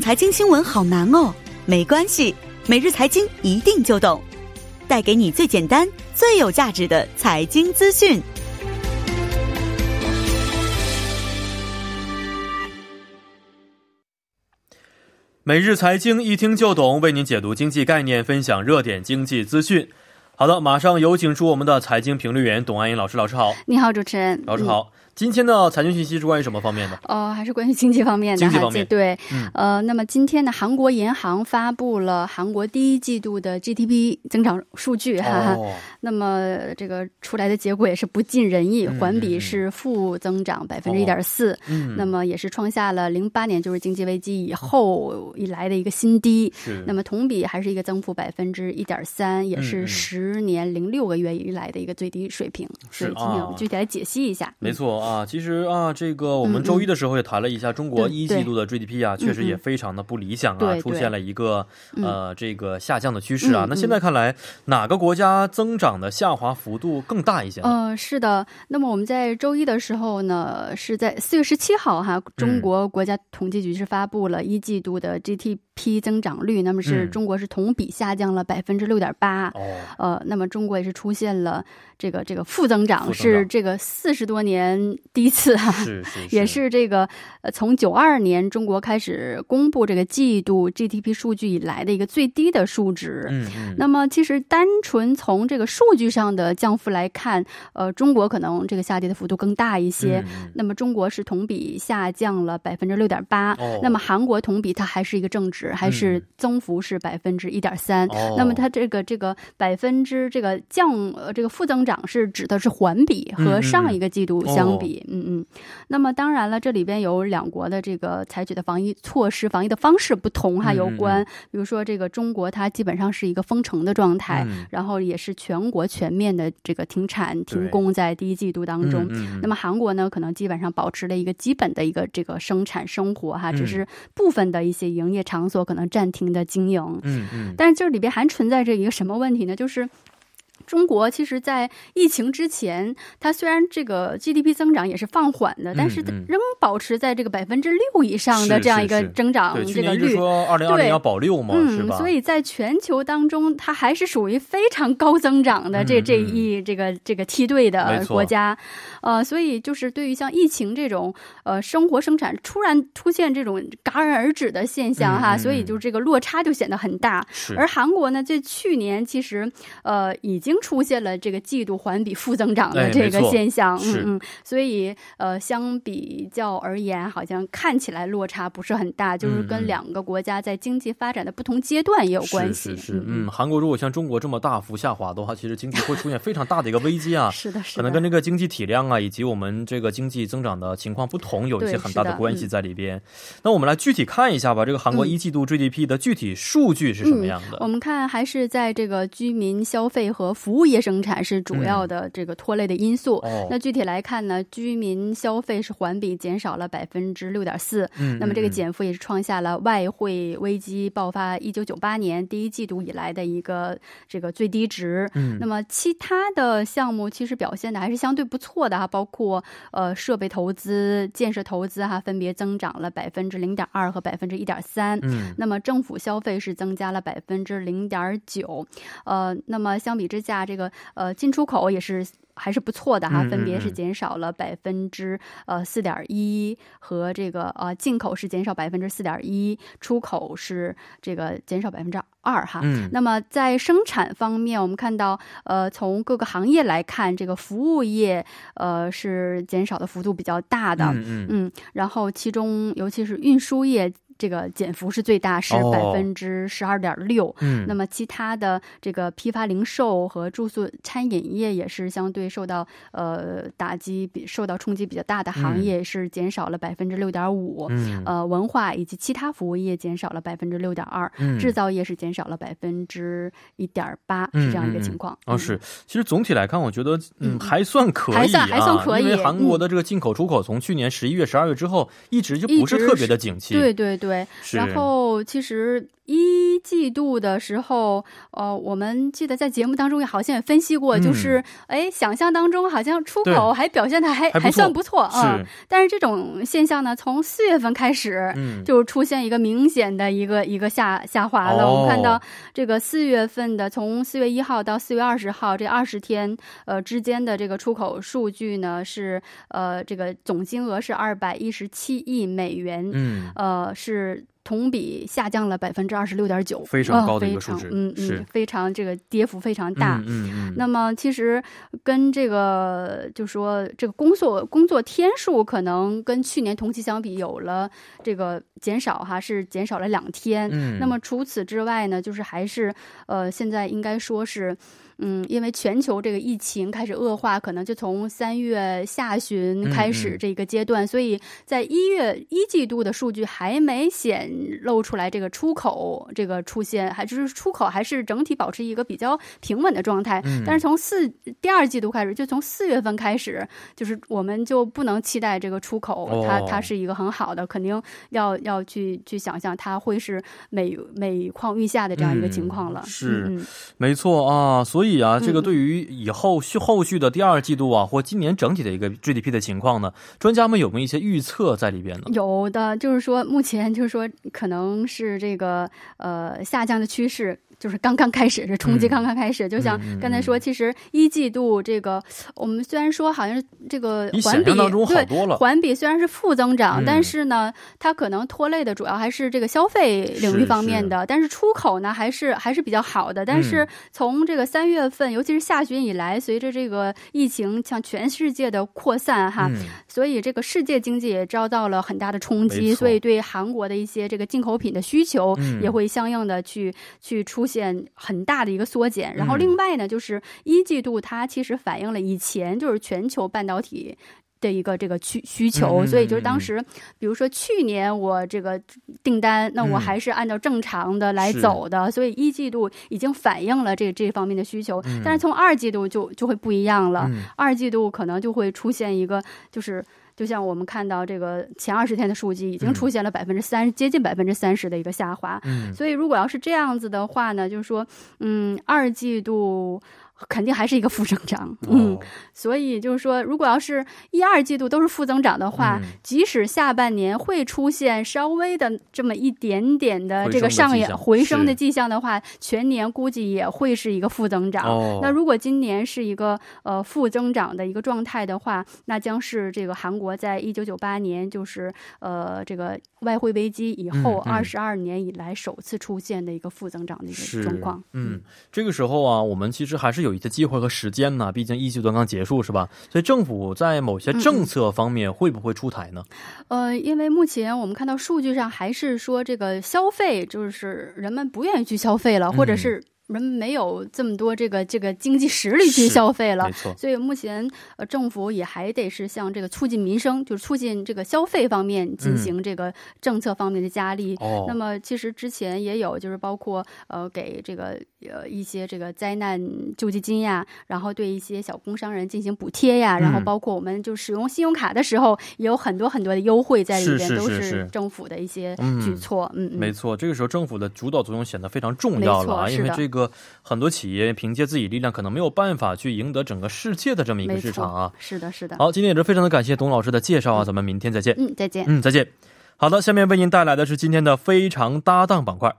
财经新闻好难哦，没关系，每日财经一定就懂，带给你最简单、最有价值的财经资讯。每日财经一听就懂，为您解读经济概念，分享热点经济资讯。好的，马上有请出我们的财经评论员董安英老师。老师好，你好，主持人。老师好。今天的财经信息是关于什么方面的？哦，还是关于经济方面的。经济方面，对，呃，那么今天呢，韩国银行发布了韩国第一季度的 GDP 增长数据，哈哈。那么这个出来的结果也是不尽人意，环比是负增长百分之一点四，那么也是创下了零八年就是经济危机以后以来的一个新低。是。那么同比还是一个增幅百分之一点三，也是十年零六个月以来的一个最低水平。是。今天我们具体来解析一下。没错。啊，其实啊，这个我们周一的时候也谈了一下中国一季度的 GDP 啊，确实也非常的不理想啊，出现了一个呃这个下降的趋势啊。那现在看来，哪个国家增长的下滑幅度更大一些？嗯，是的。那么我们在周一的时候呢，是在四月十七号哈，中国国家统计局是发布了一季度的 GDP 增长率，那么是中国是同比下降了百分之六点八。哦，呃，那么中国也是出现了。这个这个负增长是这个四十多年第一次哈，也是这个呃从九二年中国开始公布这个季度 GDP 数据以来的一个最低的数值。嗯嗯。那么其实单纯从这个数据上的降幅来看，呃，中国可能这个下跌的幅度更大一些。嗯。那么中国是同比下降了百分之六点八。哦。那么韩国同比它还是一个正值，还是增幅是百分之一点三。哦。那么它这个这个百分之这个降呃这个负增。长是指的是环比和上一个季度相比，嗯嗯。那么当然了，这里边有两国的这个采取的防疫措施、防疫的方式不同哈，有关。比如说这个中国，它基本上是一个封城的状态，然后也是全国全面的这个停产停工在第一季度当中。那么韩国呢，可能基本上保持了一个基本的一个这个生产生活哈，只是部分的一些营业场所可能暂停的经营。嗯嗯。但是这里边还存在着一个什么问题呢？就是。中国其实，在疫情之前，它虽然这个 GDP 增长也是放缓的，但是仍保持在这个百分之六以上的这样一个增长这个率。说二零二零要保六嘛，是吧？所以在全球当中，它还是属于非常高增长的这这一这个这个梯队的国家。呃，所以就是对于像疫情这种呃生活生产突然出现这种戛然而止的现象哈，所以就这个落差就显得很大。而韩国呢，在去年其实呃已经。出现了这个季度环比负增长的这个现象，嗯嗯，所以呃，相比较而言，好像看起来落差不是很大，就是跟两个国家在经济发展的不同阶段也有关系。是是，嗯，韩国如果像中国这么大幅下滑的话，其实经济会出现非常大的一个危机啊。是的，是的，可能跟这个经济体量啊，以及我们这个经济增长的情况不同，有一些很大的关系在里边。那我们来具体看一下吧，这个韩国一季度 GDP 的具体数据是什么样的？我们看还是在这个居民消费和。服务业生产是主要的这个拖累的因素。那具体来看呢，居民消费是环比减少了百分之六点四。嗯，那么这个减幅也是创下了外汇危机爆发一九九八年第一季度以来的一个这个最低值。嗯，那么其他的项目其实表现的还是相对不错的哈，包括呃设备投资、建设投资哈，分别增长了百分之零点二和百分之一点三。嗯，那么政府消费是增加了百分之零点九。呃，那么相比之下。这个呃进出口也是还是不错的哈，分别是减少了百分之呃四点一和这个呃进口是减少百分之四点一，出口是这个减少百分之二哈。嗯，那么在生产方面，我们看到呃从各个行业来看，这个服务业呃是减少的幅度比较大的。嗯嗯，然后其中尤其是运输业。这个减幅是最大，是百分之十二点六。嗯，那么其他的这个批发零售和住宿餐饮业也是相对受到呃打击，比受到冲击比较大的行业是减少了百分之六点五。嗯，呃，文化以及其他服务业减少了百分之六点二。嗯，制造业是减少了百分之一点八，是这样一个情况。啊，是。其实总体来看，我觉得嗯还算可以，还算还算可以。因为韩国的这个进口出口从去年十一月、十二月之后一直就不是特别的景气。对对对。对，然后其实一季度的时候，呃，我们记得在节目当中也好像也分析过，就是哎，想象当中好像出口还表现的还还算不错啊。但是这种现象呢，从四月份开始就出现一个明显的一个一个下下滑了。我们看到这个四月份的，从四月一号到四月二十号这二十天呃之间的这个出口数据呢，是呃这个总金额是二百一十七亿美元，嗯，呃是。同比下降了百分之二十六点九，非常高的一个数值，嗯嗯，非常这个跌幅非常大，嗯嗯。那么其实跟这个就说这个工作工作天数可能跟去年同期相比有了这个减少哈，是减少了两天。嗯。那么除此之外呢，就是还是呃，现在应该说是。嗯，因为全球这个疫情开始恶化，可能就从三月下旬开始这个阶段，所以在一月一季度的数据还没显露出来，这个出口这个出现，还就是出口还是整体保持一个比较平稳的状态。但是从四第二季度开始，就从四月份开始，就是我们就不能期待这个出口它它是一个很好的，肯定要要去去想象它会是每每况愈下的这样一个情况了。是，没错啊，所以。所以啊，这个对于以后续后续的第二季度啊，或今年整体的一个 GDP 的情况呢，专家们有没有一些预测在里边呢？有的，就是说目前就是说可能是这个呃下降的趋势。就是刚刚开始，这冲击刚刚开始。就像刚才说，其实一季度这个，我们虽然说好像这个环比对环比虽然是负增长，但是呢，它可能拖累的主要还是这个消费领域方面的。但是出口呢，还是还是比较好的。但是从这个三月份，尤其是下旬以来，随着这个疫情向全世界的扩散哈，所以这个世界经济也遭到了很大的冲击。所以对韩国的一些这个进口品的需求也会相应的去去出。出现很大的一个缩减，然后另外呢，就是一季度它其实反映了以前就是全球半导体的一个这个需需求，所以就是当时，比如说去年我这个订单，那我还是按照正常的来走的，所以一季度已经反映了这这方面的需求，但是从二季度就就会不一样了，二季度可能就会出现一个就是。就像我们看到这个前二十天的数据已经出现了百分之三，接近百分之三十的一个下滑。嗯，所以如果要是这样子的话呢，就是说，嗯，二季度。肯定还是一个负增长，嗯，所以就是说，如果要是一二季度都是负增长的话，即使下半年会出现稍微的这么一点点的这个上扬回升的迹象的话，全年估计也会是一个负增长。那如果今年是一个呃负增长的一个状态的话，那将是这个韩国在一九九八年就是呃这个外汇危机以后二十二年以来首次出现的一个负增长的一个状况。嗯，这个时候啊，我们其实还是有一些机会和时间呢，毕竟一季度刚结束是吧？所以政府在某些政策方面会不会出台呢？呃，因为目前我们看到数据上还是说这个消费就是人们不愿意去消费了，或者是。人没有这么多这个这个经济实力去消费了，所以目前呃政府也还得是向这个促进民生，就是促进这个消费方面进行这个政策方面的加力。那么其实之前也有，就是包括呃给这个呃一些这个灾难救济金呀，然后对一些小工商人进行补贴呀，然后包括我们就使用信用卡的时候也有很多很多的优惠在里边，都是政府的一些举措。嗯，没错，这个时候政府的主导作用显得非常重要了啊，因为这个。个很多企业凭借自己力量，可能没有办法去赢得整个世界的这么一个市场啊。是的，是的。好，今天也是非常的感谢董老师的介绍啊，咱们明天再见。嗯，再见。嗯，再见。好的，下面为您带来的是今天的非常搭档板块。